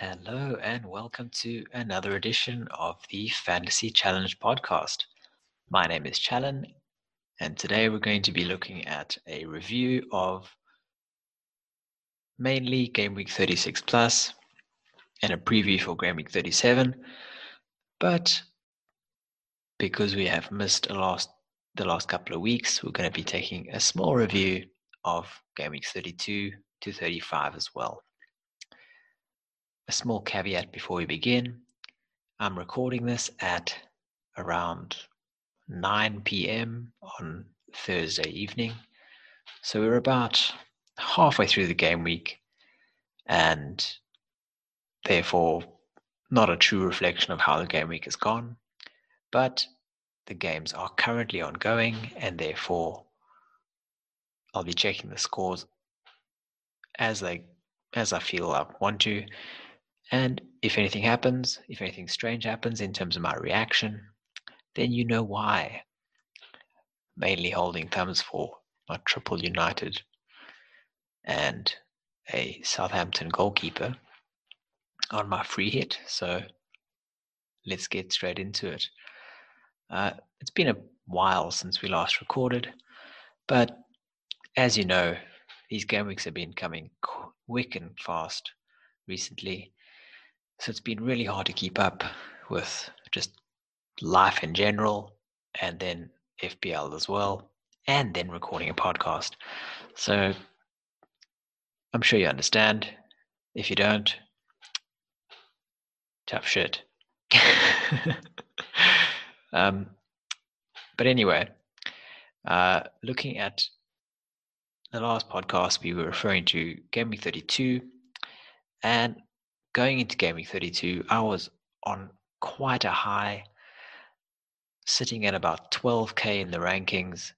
Hello, and welcome to another edition of the Fantasy Challenge podcast. My name is Challen, and today we're going to be looking at a review of mainly Game Week 36 Plus and a preview for Game Week 37. But because we have missed a last, the last couple of weeks, we're going to be taking a small review of Game Week 32 to 35 as well. A small caveat before we begin I'm recording this at around 9 p.m. on Thursday evening. So we're about halfway through the game week and therefore not a true reflection of how the game week has gone. But the games are currently ongoing and therefore I'll be checking the scores as they as I feel I want to and if anything happens, if anything strange happens in terms of my reaction, then you know why. Mainly holding thumbs for my triple United and a Southampton goalkeeper on my free hit. So let's get straight into it. Uh, it's been a while since we last recorded, but as you know, these game weeks have been coming quick and fast recently. So it's been really hard to keep up with just life in general and then FPL as well, and then recording a podcast. So I'm sure you understand. If you don't, tough shit. um, but anyway, uh, looking at the last podcast, we were referring to Game 32, and going into Gaming 32, I was on quite a high, sitting at about 12k in the rankings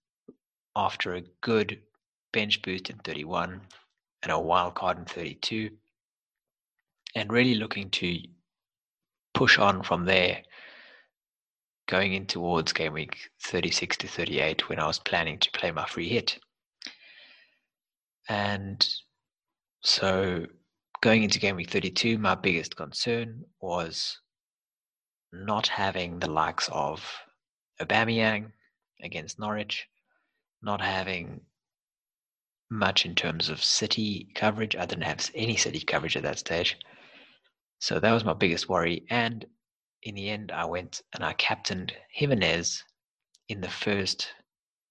after a good bench boost in 31 and a wild card in 32, and really looking to push on from there, going in towards game week 36 to 38 when I was planning to play my free hit. And so going into game week 32, my biggest concern was not having the likes of Aubameyang against Norwich, not having much in terms of city coverage. I didn't have any city coverage at that stage. So that was my biggest worry. And in the end, I went and I captained Jimenez in the first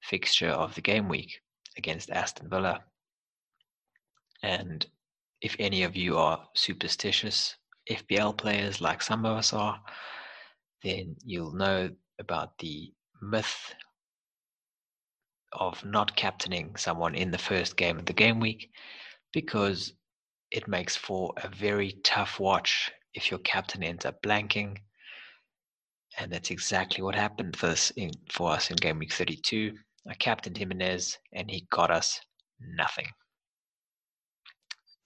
fixture of the game week against Aston Villa. And if any of you are superstitious FPL players like some of us are, then you'll know about the myth of not captaining someone in the first game of the game week because it makes for a very tough watch if your captain ends up blanking. And that's exactly what happened for us in, for us in game week 32. I captained Jimenez and he got us nothing.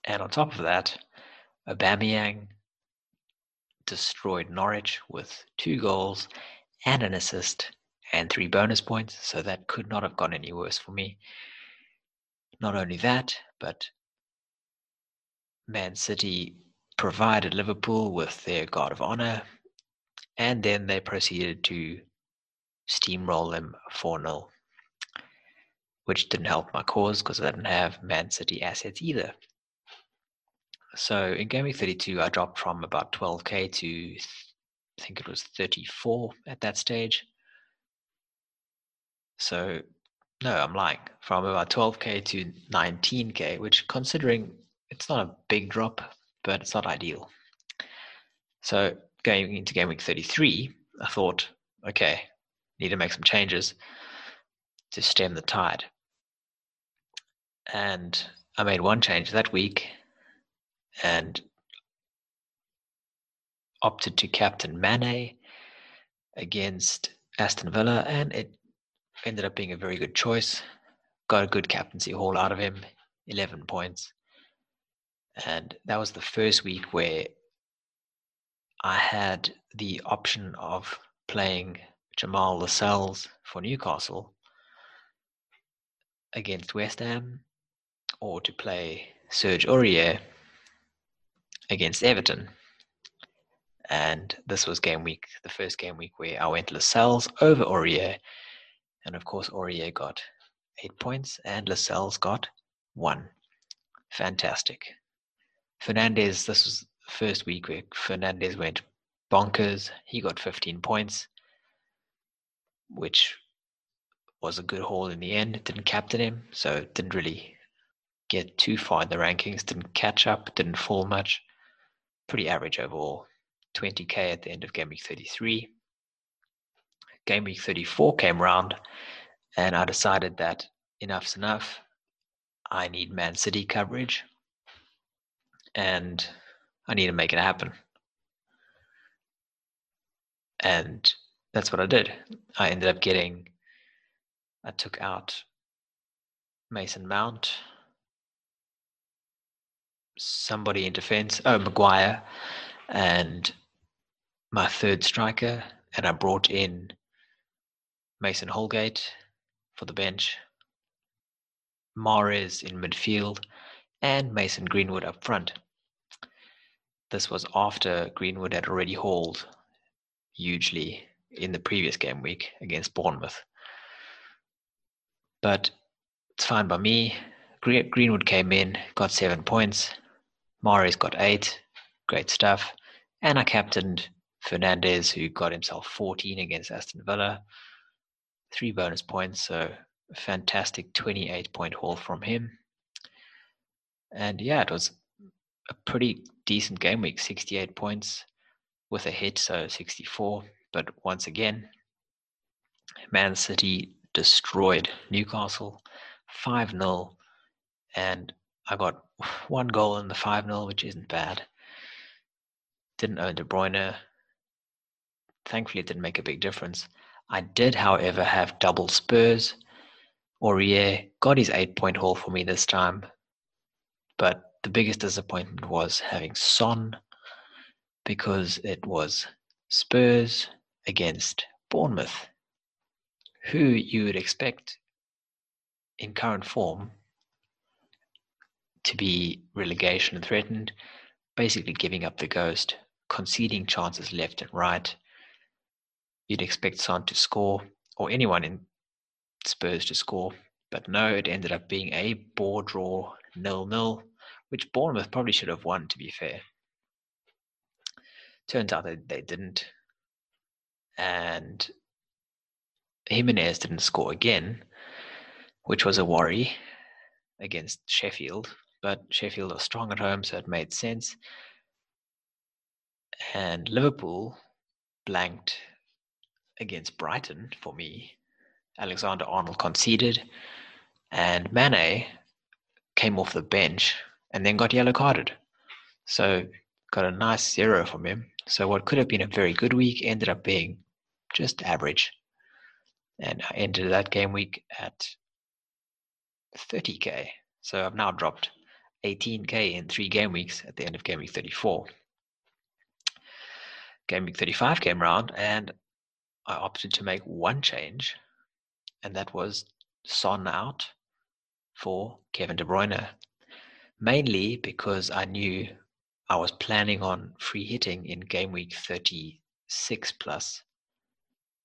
And on top of that, Aubameyang destroyed Norwich with two goals and an assist and three bonus points, so that could not have gone any worse for me. Not only that, but Man City provided Liverpool with their guard of honor, and then they proceeded to steamroll them 4 0, which didn't help my cause because I didn't have Man City assets either. So in Game Week 32, I dropped from about 12k to I think it was 34 at that stage. So no, I'm lying. From about 12k to 19k, which considering it's not a big drop, but it's not ideal. So going into game week 33, I thought, okay, need to make some changes to stem the tide. And I made one change that week and opted to captain Mane against Aston Villa, and it ended up being a very good choice. Got a good captaincy haul out of him, 11 points. And that was the first week where I had the option of playing Jamal Lascelles for Newcastle against West Ham or to play Serge Aurier against Everton. And this was game week, the first game week where I went Lascelles over Aurier. And of course, Aurier got eight points and Lascelles got one. Fantastic. Fernandes, this was the first week where Fernandes went bonkers. He got 15 points, which was a good haul in the end. Didn't captain him, so didn't really get too far in the rankings. Didn't catch up, didn't fall much. Pretty average overall. 20k at the end of game week 33. Game week 34 came round, and I decided that enough's enough. I need Man City coverage, and I need to make it happen. And that's what I did. I ended up getting, I took out Mason Mount, somebody in defense, oh, mm-hmm. Maguire, and my third striker, and I brought in Mason Holgate for the bench, Mahrez in midfield, and Mason Greenwood up front. This was after Greenwood had already hauled hugely in the previous game week against Bournemouth. But it's fine by me. Greenwood came in, got seven points. Mahrez got eight. Great stuff. And I captained Fernandes, who got himself 14 against Aston Villa, three bonus points, so fantastic 28 point haul from him. And yeah, it was a pretty decent game week 68 points with a hit, so 64. But once again, Man City destroyed Newcastle 5 0. And I got one goal in the 5 0, which isn't bad. Didn't own De Bruyne, Thankfully, it didn't make a big difference. I did, however, have double Spurs. Aurier got his eight point haul for me this time. But the biggest disappointment was having Son because it was Spurs against Bournemouth, who you would expect in current form to be relegation threatened, basically giving up the ghost, conceding chances left and right, you'd expect Son to score or anyone in Spurs to score. But no, it ended up being a bore draw nil nil, which Bournemouth probably should have won, to be fair. Turns out that they didn't. And Jimenez didn't score again, which was a worry against Sheffield. But Sheffield are strong at home, so it made sense. And Liverpool blanked against Brighton for me. Alexander Arnold conceded, and Mane came off the bench and then got yellow carded. So got a nice zero from him. So what could have been a very good week ended up being just average. And I ended that game week at 30k. So I've now dropped 18k in three game weeks at the end of game week 34. Game week 35 came around and I opted to make one change, and that was Son out for Kevin De Bruyne. Mainly because I knew I was planning on free hitting in game week 36 plus.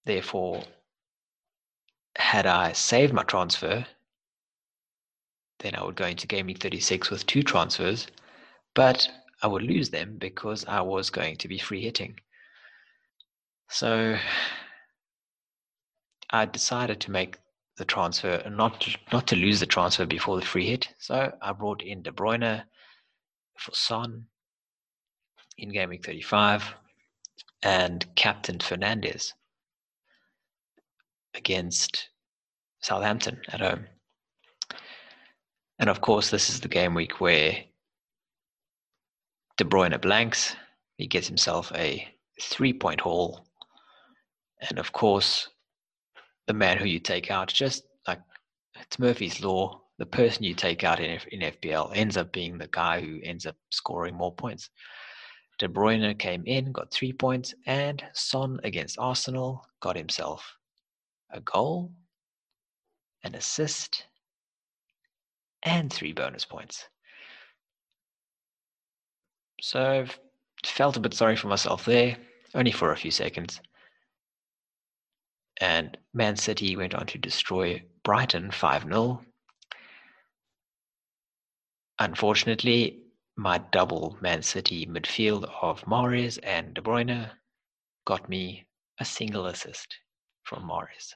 Therefore, had I saved my transfer, then I would go into game week 36 with two transfers, but I would lose them because I was going to be free hitting. So I decided to make the transfer, not not to lose the transfer before the free hit. So I brought in De Bruyne for Son in game week 35 and captain Fernandes against Southampton at home. And of course, this is the game week where De Bruyne blanks. He gets himself a three point haul. And of course, the man who you take out. Just like it's Murphy's law, the person you take out in, in FPL ends up being the guy who ends up scoring more points. De Bruyne came in, got three points, and Son against Arsenal got himself a goal, an assist, and three bonus points. So felt a bit sorry for myself there, only for a few seconds. And Man City went on to destroy Brighton 5 0. Unfortunately, my double Man City midfield of Mahrez and De Bruyne got me a single assist from Mahrez.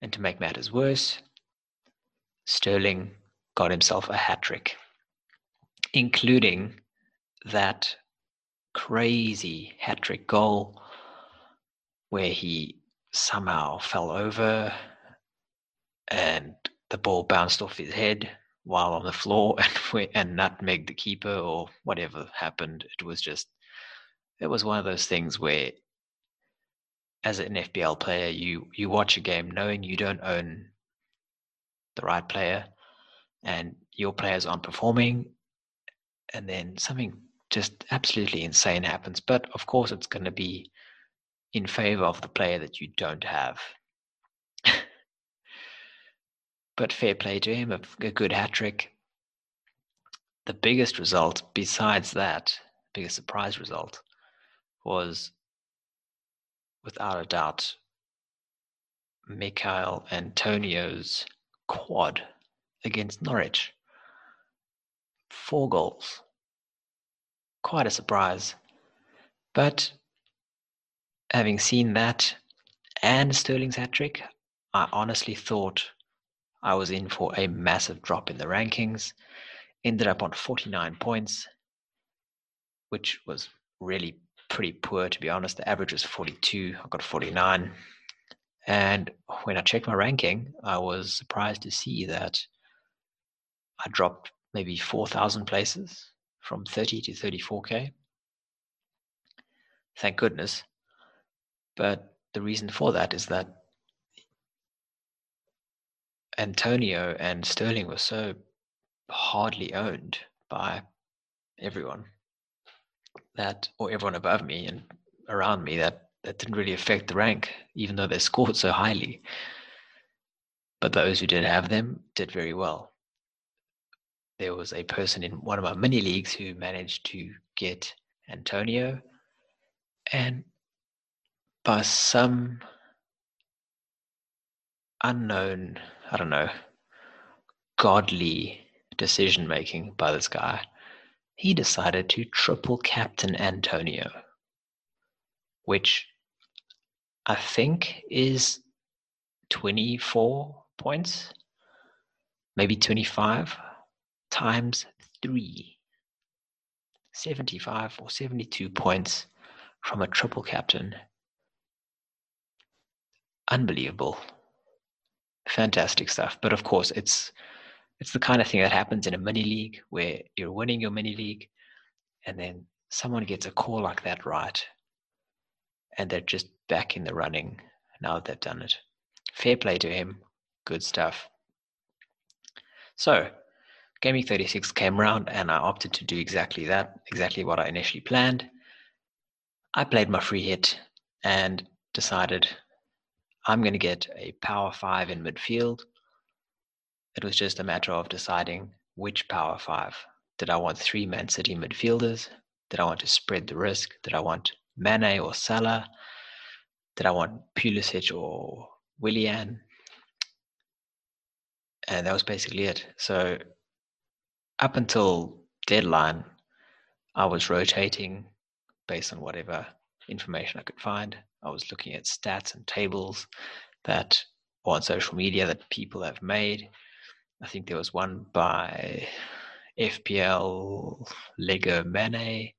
And to make matters worse, Sterling got himself a hat trick, including that crazy hat trick goal where he somehow fell over and the ball bounced off his head while on the floor and and nutmegged the keeper or whatever happened. It was just it was one of those things where as an FPL player you you watch a game knowing you don't own the right player and your players aren't performing and then something just absolutely insane happens. But of course it's gonna be in favor of the player that you don't have. but fair play to him, a, a good hat trick. The biggest result, besides that, biggest surprise result, was without a doubt Mikhail Antonio's quad against Norwich. Four goals. Quite a surprise. But having seen that and Sterling's hat trick, I honestly thought I was in for a massive drop in the rankings. Ended up on 49 points, which was really pretty poor, to be honest. The average was 42. I got 49. And when I checked my ranking, I was surprised to see that I dropped maybe 4,000 places from 30 to 34K. Thank goodness. But the reason for that is that Antonio and Sterling were so hardly owned by everyone that, or everyone above me and around me, that that didn't really affect the rank, even though they scored so highly. But those who did have them did very well. There was a person in one of my mini leagues who managed to get Antonio, and by some unknown, I don't know, godly decision making by this guy, he decided to triple captain Antonio, which I think is 24 points, maybe 25 times 3. 75 or 72 points from a triple captain. Unbelievable. Fantastic stuff. But of course it's it's the kind of thing that happens in a mini league where you're winning your mini league and then someone gets a call like that right? And they're just back in the running now that they've done it fair play to him good stuff so gaming 36 came around and i opted to do exactly that exactly what i initially planned i played my free hit and decided I'm going to get a power five in midfield. It was just a matter of deciding which power five. Did I want three Man City midfielders? Did I want to spread the risk? Did I want Mane or Salah? Did I want Pulisic or Willian? And that was basically it. So up until deadline, I was rotating based on whatever information I could find. I was looking at stats and tables that or on social media that people have made. I think there was one by FPL Lego Mane.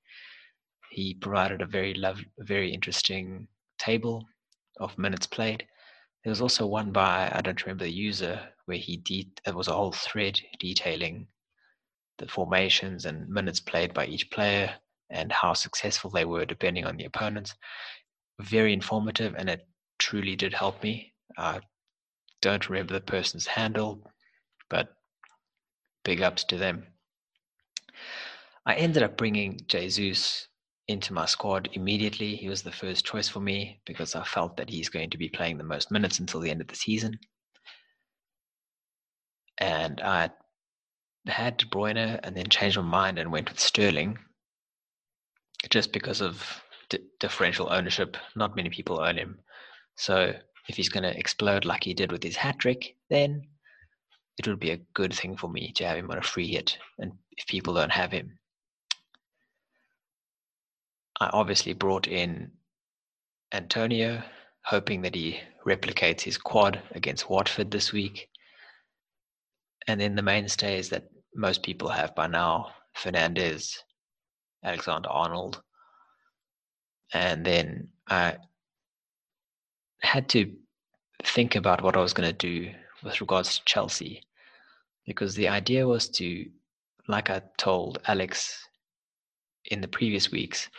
He provided a very love, very interesting table of minutes played. There was also one by I don't remember the user where he de- there was a whole thread detailing the formations and minutes played by each player and how successful they were depending on the opponents very informative and it truly did help me. I don't remember the person's handle, but big ups to them. I ended up bringing Jesus into my squad immediately. He was the first choice for me because I felt that he's going to be playing the most minutes until the end of the season. And I had De Bruyne and then changed my mind and went with Sterling just because of d- differential ownership. Not many people own him. So if he's going to explode like he did with his hat trick, then it would be a good thing for me to have him on a free hit. And if people don't have him, I obviously brought in Antonio, hoping that he replicates his quad against Watford this week. And then the mainstays that most people have by now Fernandes, Alexander Arnold. And then I had to think about what I was going to do with regards to Chelsea because the idea was to, like I told Alex in the previous weeks,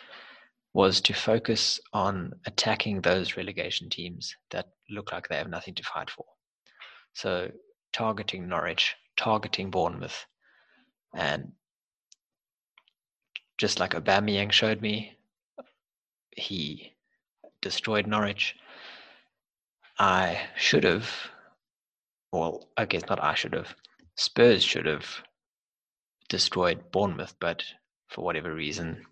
was to focus on attacking those relegation teams that look like they have nothing to fight for. So targeting Norwich, targeting Bournemouth, and just like Aubameyang showed me, he destroyed Norwich. I should have, well, I guess not I should have, Spurs should have destroyed Bournemouth, but for whatever reason,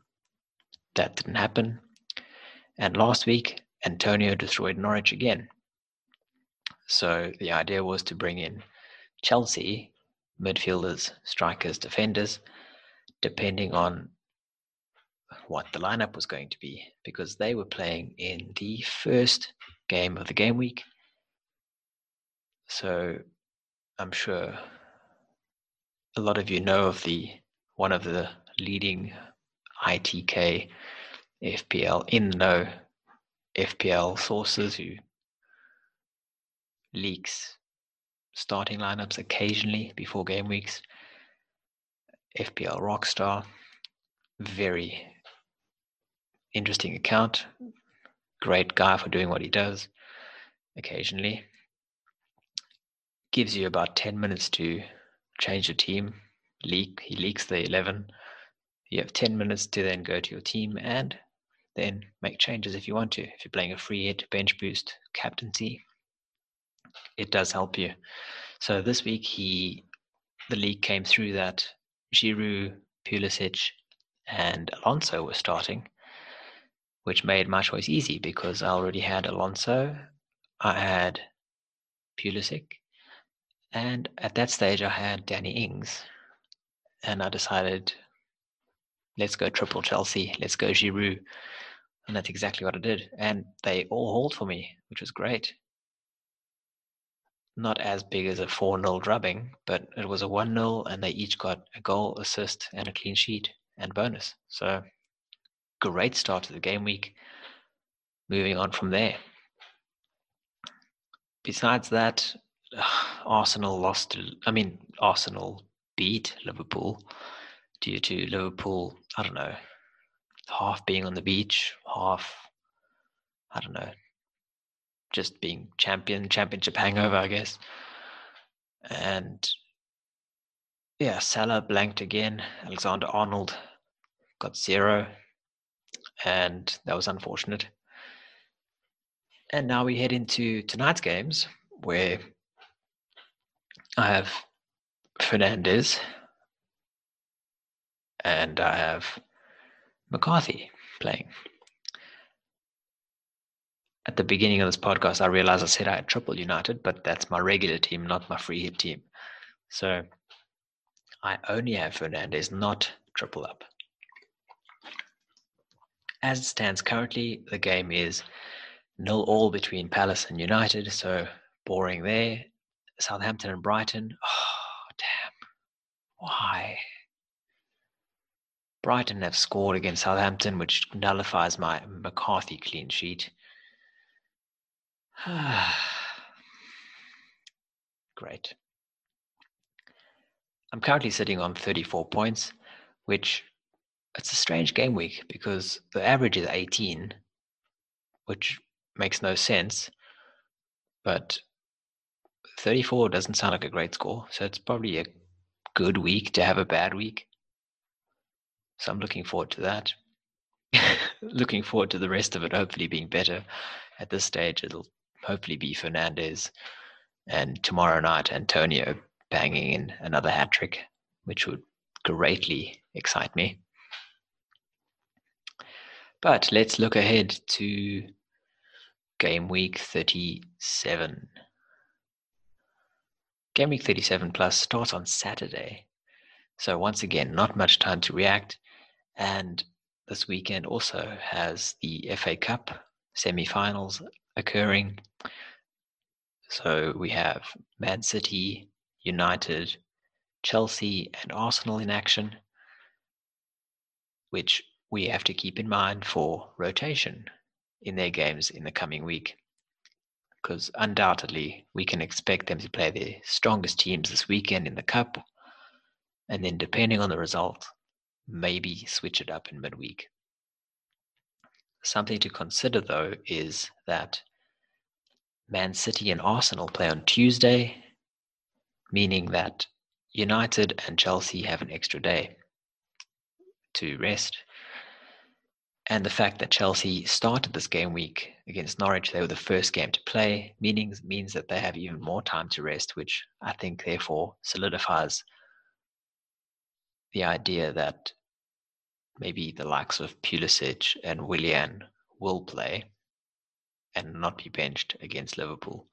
that didn't happen. And last week, Antonio destroyed Norwich again. So the idea was to bring in Chelsea, midfielders, strikers, defenders, depending on what the lineup was going to be, because they were playing in the first game of the game week. So I'm sure a lot of you know of the one of the leading ITK FPL in the know FPL sources who leaks starting lineups occasionally before game weeks. FPL Rockstar, very interesting account. Great guy for doing what he does occasionally. Gives you about 10 minutes to change your team. Leak he leaks the 11. You have 10 minutes to then go to your team and then make changes if you want to. If you're playing a free hit, bench boost, captaincy, it does help you. So this week he the league came through that Giroud, Pulisic, and Alonso were starting, which made my choice easy because I already had Alonso, I had Pulisic, and at that stage I had Danny Ings, and I decided, let's go triple Chelsea, let's go Giroud, and that's exactly what I did, and they all hauled for me, which was great not as big as a 4 0 drubbing, but it was a 1 0, and they each got a goal, assist, and a clean sheet and bonus. So, great start to the game week. Moving on from there. Besides that, Arsenal lost I mean, Arsenal beat Liverpool due to Liverpool, I don't know, half being on the beach, half, I don't know, just being champion, championship hangover, I guess. And yeah, Salah blanked again. Alexander Arnold got zero, and that was unfortunate. And now we head into tonight's games where I have Fernandes and I have McCarthy playing at the beginning of this podcast, I realized I said I had triple United, but that's my regular team, not my free hit team. So I only have Fernandes, not triple up. As it stands currently, the game is nil all between Palace and United, so boring there. Southampton and Brighton. Oh, damn. Why? Brighton have scored against Southampton, which nullifies my McCarthy clean sheet. Great. I'm currently sitting on 34 points, which it's a strange game week because the average is 18, which makes no sense. But 34 doesn't sound like a great score, so it's probably a good week to have a bad week. So I'm looking forward to that. looking forward to the rest of it hopefully being better. At this stage, it'll hopefully be Fernandes and tomorrow night Antonio banging in another hat trick, which would greatly excite me. But let's look ahead to game week 37. Game week 37 plus starts on Saturday. So, once again, not much time to react. And this weekend also has the FA Cup semi finals occurring. So, we have Man City, United, Chelsea, and Arsenal in action, which we have to keep in mind for rotation in their games in the coming week. Because undoubtedly, we can expect them to play their strongest teams this weekend in the Cup, and then depending on the result, maybe switch it up in midweek. Something to consider though is that Man City and Arsenal play on Tuesday, meaning that United and Chelsea have an extra day to rest. And the fact that Chelsea started this game week against Norwich, they were the first game to play, meaning means that they have even more time to rest, which I think therefore solidifies the idea that maybe the likes of Pulisic and Willian will play and not be benched against Liverpool.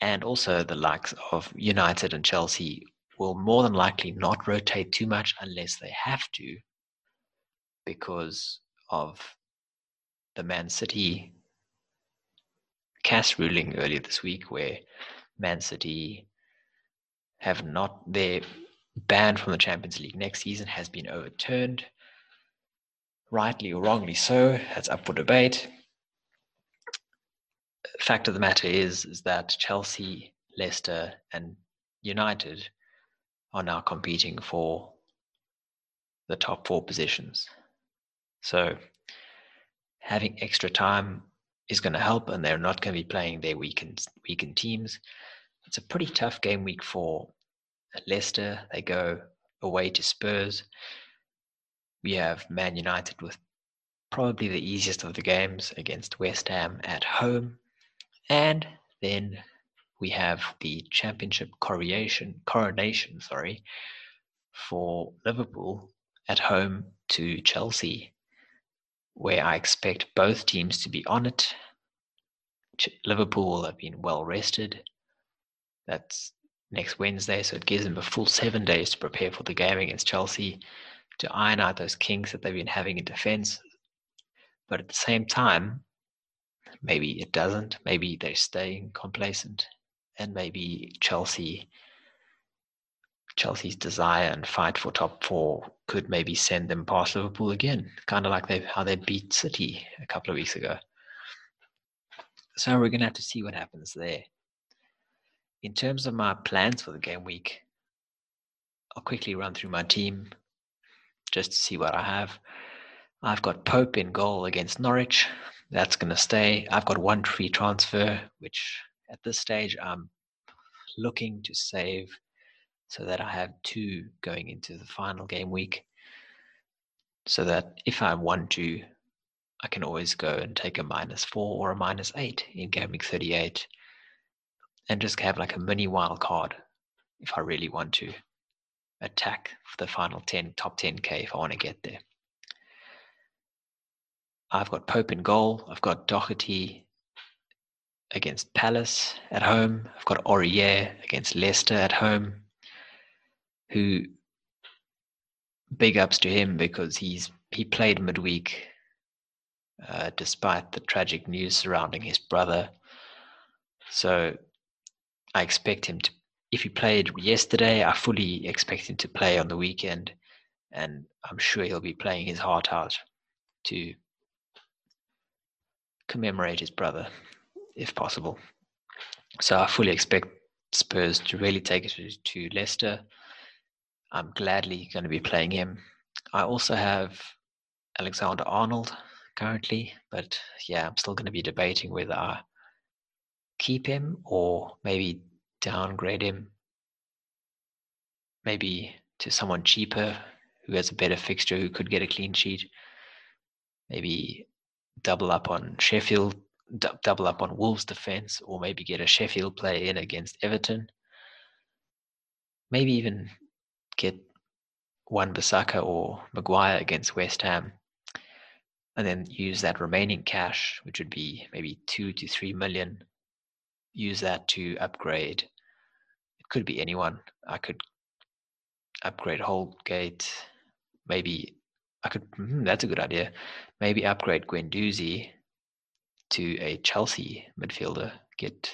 And also the likes of United and Chelsea will more than likely not rotate too much unless they have to because of the Man City CAS ruling earlier this week where Man City have not their ban from the Champions League next season has been overturned rightly or wrongly so that's up for debate fact of the matter is is that Chelsea Leicester and United are now competing for the top four positions. So having extra time is going to help, and they're not going to be playing their weakened weakened teams. It's a pretty tough game week for Leicester. They go away to Spurs. We have Man United with probably the easiest of the games against West Ham at home, and then we have the championship coronation, coronation, sorry, for Liverpool at home to Chelsea, where I expect both teams to be on it. Liverpool have been well rested. That's next Wednesday, so it gives them a full seven days to prepare for the game against Chelsea to iron out those kinks that they've been having in defense. But at the same time, maybe it doesn't. Maybe they're staying complacent and maybe Chelsea Chelsea's desire and fight for top four could maybe send them past Liverpool again, kind of like they how they beat City a couple of weeks ago. So we're gonna have to see what happens there. In terms of my plans for the game week, I'll quickly run through my team just to see what I have. I've got Pope in goal against Norwich. That's going to stay. I've got one free transfer, which at this stage, I'm looking to save so that I have two going into the final game week. So that if I want to, I can always go and take a minus four or a minus eight in game week 38 and just have like a mini wild card if I really want to attack for the final 10, top 10k if I want to get there. I've got Pope in goal. I've got Doherty against Palace at home. I've got Aurier against Leicester at home, who big ups to him because he's he played midweek uh, despite the tragic news surrounding his brother. So I expect him to. If he played yesterday, I fully expect him to play on the weekend, and I'm sure he'll be playing his heart out to commemorate his brother if possible. So I fully expect Spurs to really take it to, Leicester. I'm gladly going to be playing him. I also have Alexander Arnold currently, but yeah, I'm still going to be debating whether I keep him or maybe downgrade him, maybe to someone cheaper who has a better fixture who could get a clean sheet. Maybe double up on Sheffield d- double up on Wolves' defense, or maybe get a Sheffield player in against Everton. Maybe even get Wan-Bissaka or Maguire against West Ham. and then use that remaining cash, which would be maybe two to three million, use that to upgrade. It could be anyone. I could upgrade Holgate. Maybe I could. Hmm, that's a good idea. Maybe upgrade Guendouzi to a Chelsea midfielder. Get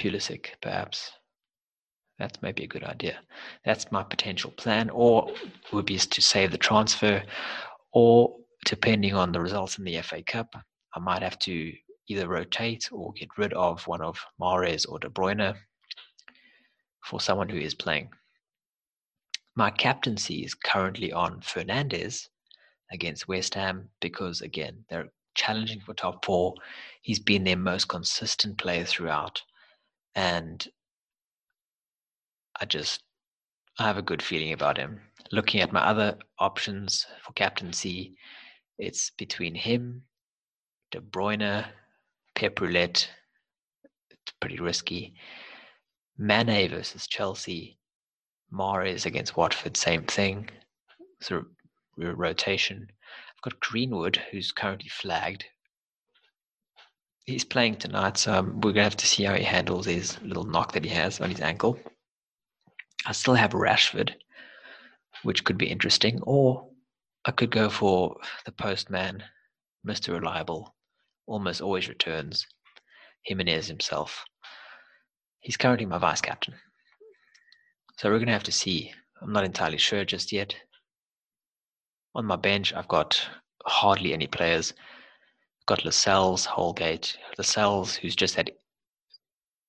Pulisic, perhaps. That's maybe a good idea. That's my potential plan, or would be to save the transfer, or depending on the results in the FA Cup, I might have to either rotate or get rid of one of Mahrez or De Bruyne for someone who is playing. My captaincy is currently on Fernandes against West Ham because, again, they're challenging for top four. He's been their most consistent player throughout. And I just I have a good feeling about him. Looking at my other options for captaincy, it's between him, De Bruyne, Pep Roulette. It's pretty risky. Mane versus Chelsea. Mahrez against Watford, same thing. Sort of rotation. I've got Greenwood, who's currently flagged. He's playing tonight, so um, we're going to have to see how he handles his little knock that he has on his ankle. I still have Rashford, which could be interesting, or I could go for the postman, Mr. Reliable, almost always returns, Jimenez himself. He's currently my vice captain. So we're going to have to see. I'm not entirely sure just yet. On my bench, I've got hardly any players. I've got Lascelles, Holgate, Lascelles, who's just had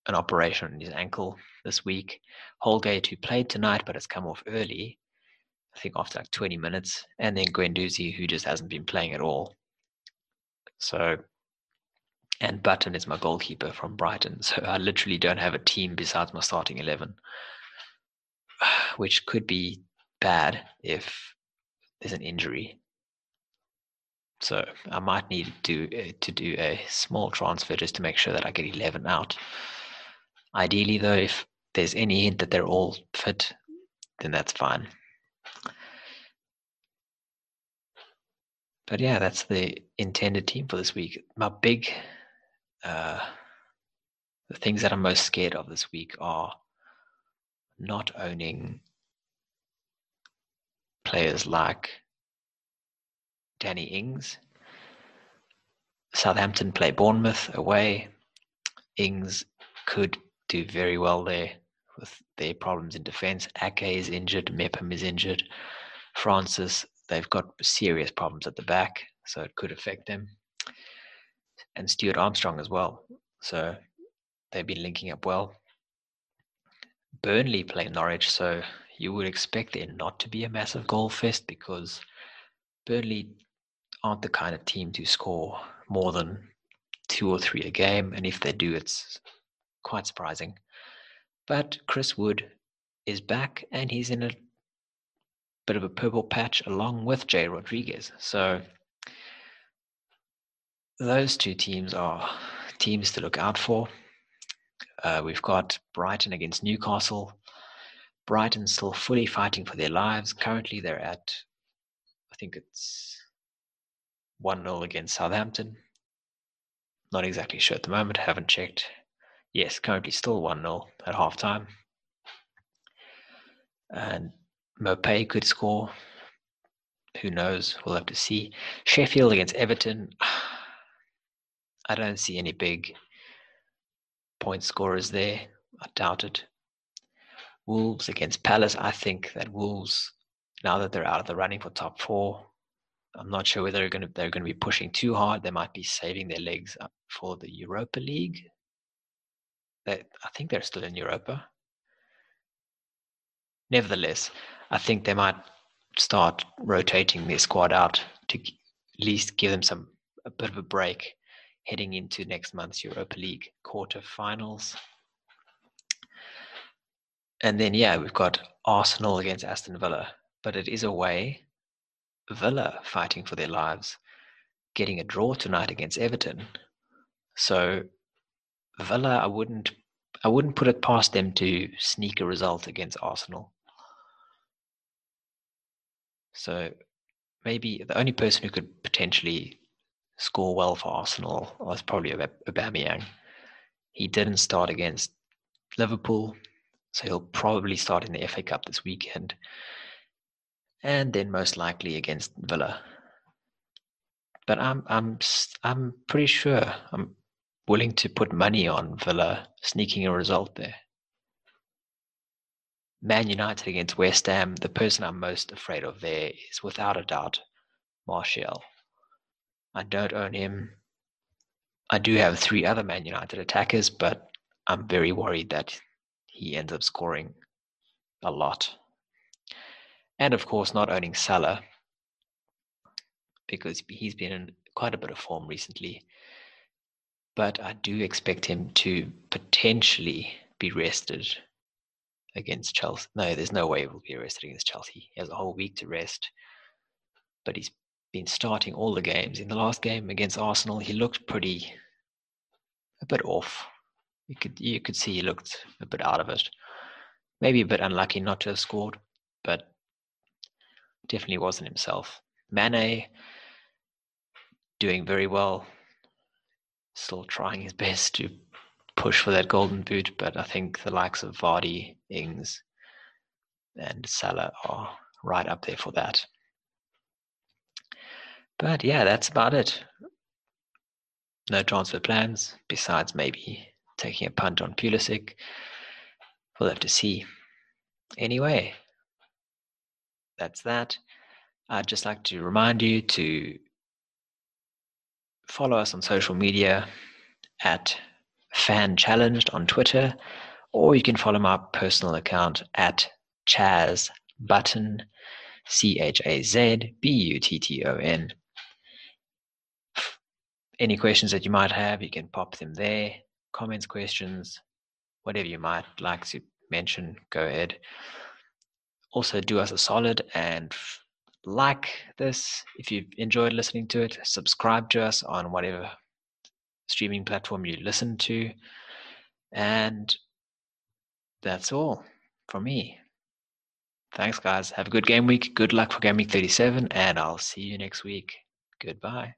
an operation on his ankle this week. Holgate, who played tonight but has come off early, I think after like 20 minutes, and then Guendouzi, who just hasn't been playing at all. So, and Button is my goalkeeper from Brighton. So I literally don't have a team besides my starting 11, which could be bad if there's an injury. So I might need to do, uh, to do a small transfer just to make sure that I get 11 out. Ideally, though, if there's any hint that they're all fit, then that's fine. But yeah, that's the intended team for this week. My big, uh, the things that I'm most scared of this week are not owning players like Danny Ings. Southampton play Bournemouth away. Ings could do very well there with their problems in defense. Ake is injured, Mepham is injured. Francis, they've got serious problems at the back, so it could affect them. And Stuart Armstrong as well. So they've been linking up well. Burnley play Norwich, so you would expect there not to be a massive goal fest because Burnley aren't the kind of team to score more than two or three a game, and if they do, it's quite surprising. But Chris Wood is back and he's in a bit of a purple patch along with Jay Rodriguez. So those two teams are teams to look out for. Uh, we've got Brighton against Newcastle. Brighton still fully fighting for their lives. Currently, they're at, I think it's 1 0 against Southampton. Not exactly sure at the moment, haven't checked. Yes, currently still 1 0 at half time. And Maupay could score. Who knows? We'll have to see. Sheffield against Everton. I don't see any big point scorers there. I doubt it. Wolves against Palace. I think that Wolves, now that they're out of the running for top four, I'm not sure whether they're going to they're going to be pushing too hard. They might be saving their legs for the Europa League. They, I think they're still in Europa. Nevertheless, I think they might start rotating their squad out to at least give them some a bit of a break heading into next month's Europa League quarter-finals. And then yeah, we've got Arsenal against Aston Villa, but it is away. Villa fighting for their lives, getting a draw tonight against Everton. So Villa, I wouldn't I wouldn't put it past them to sneak a result against Arsenal. So maybe the only person who could potentially score well for Arsenal oh, was probably Aubameyang. He didn't start against Liverpool, so he'll probably start in the FA Cup this weekend, and then most likely against Villa. But I'm I'm I'm pretty sure I'm willing to put money on Villa sneaking a result there. Man United against West Ham, the person I'm most afraid of there is without a doubt Martial. I don't own him. I do have three other Man United attackers, but I'm very worried that he ends up scoring a lot. And of course, not owning Salah because he's been in quite a bit of form recently. But I do expect him to potentially be rested against Chelsea. No, there's no way he will be arrested against Chelsea. He has a whole week to rest. But he's been starting all the games. In the last game against Arsenal, he looked pretty a bit off. You could you could see he looked a bit out of it. Maybe a bit unlucky not to have scored, but definitely wasn't himself. Mane doing very well, still trying his best to push for that golden boot, but I think the likes of Vardy, Ings, and Salah are right up there for that. But yeah, that's about it. No transfer plans, besides maybe taking a punt on Pulisic. We'll have to see. Anyway, that's that. I'd just like to remind you to follow us on social media at Fan Challenged on Twitter, or you can follow my personal account at Chaz Button, C H A Z B U T T O N. Any questions that you might have, you can pop them there. Comments, questions, whatever you might like to mention, go ahead. Also, do us a solid and like this if you've enjoyed listening to it. Subscribe to us on whatever streaming platform you listen to. And that's all from me. Thanks, guys. Have a good game week. Good luck for Game Week 37, and I'll see you next week. Goodbye.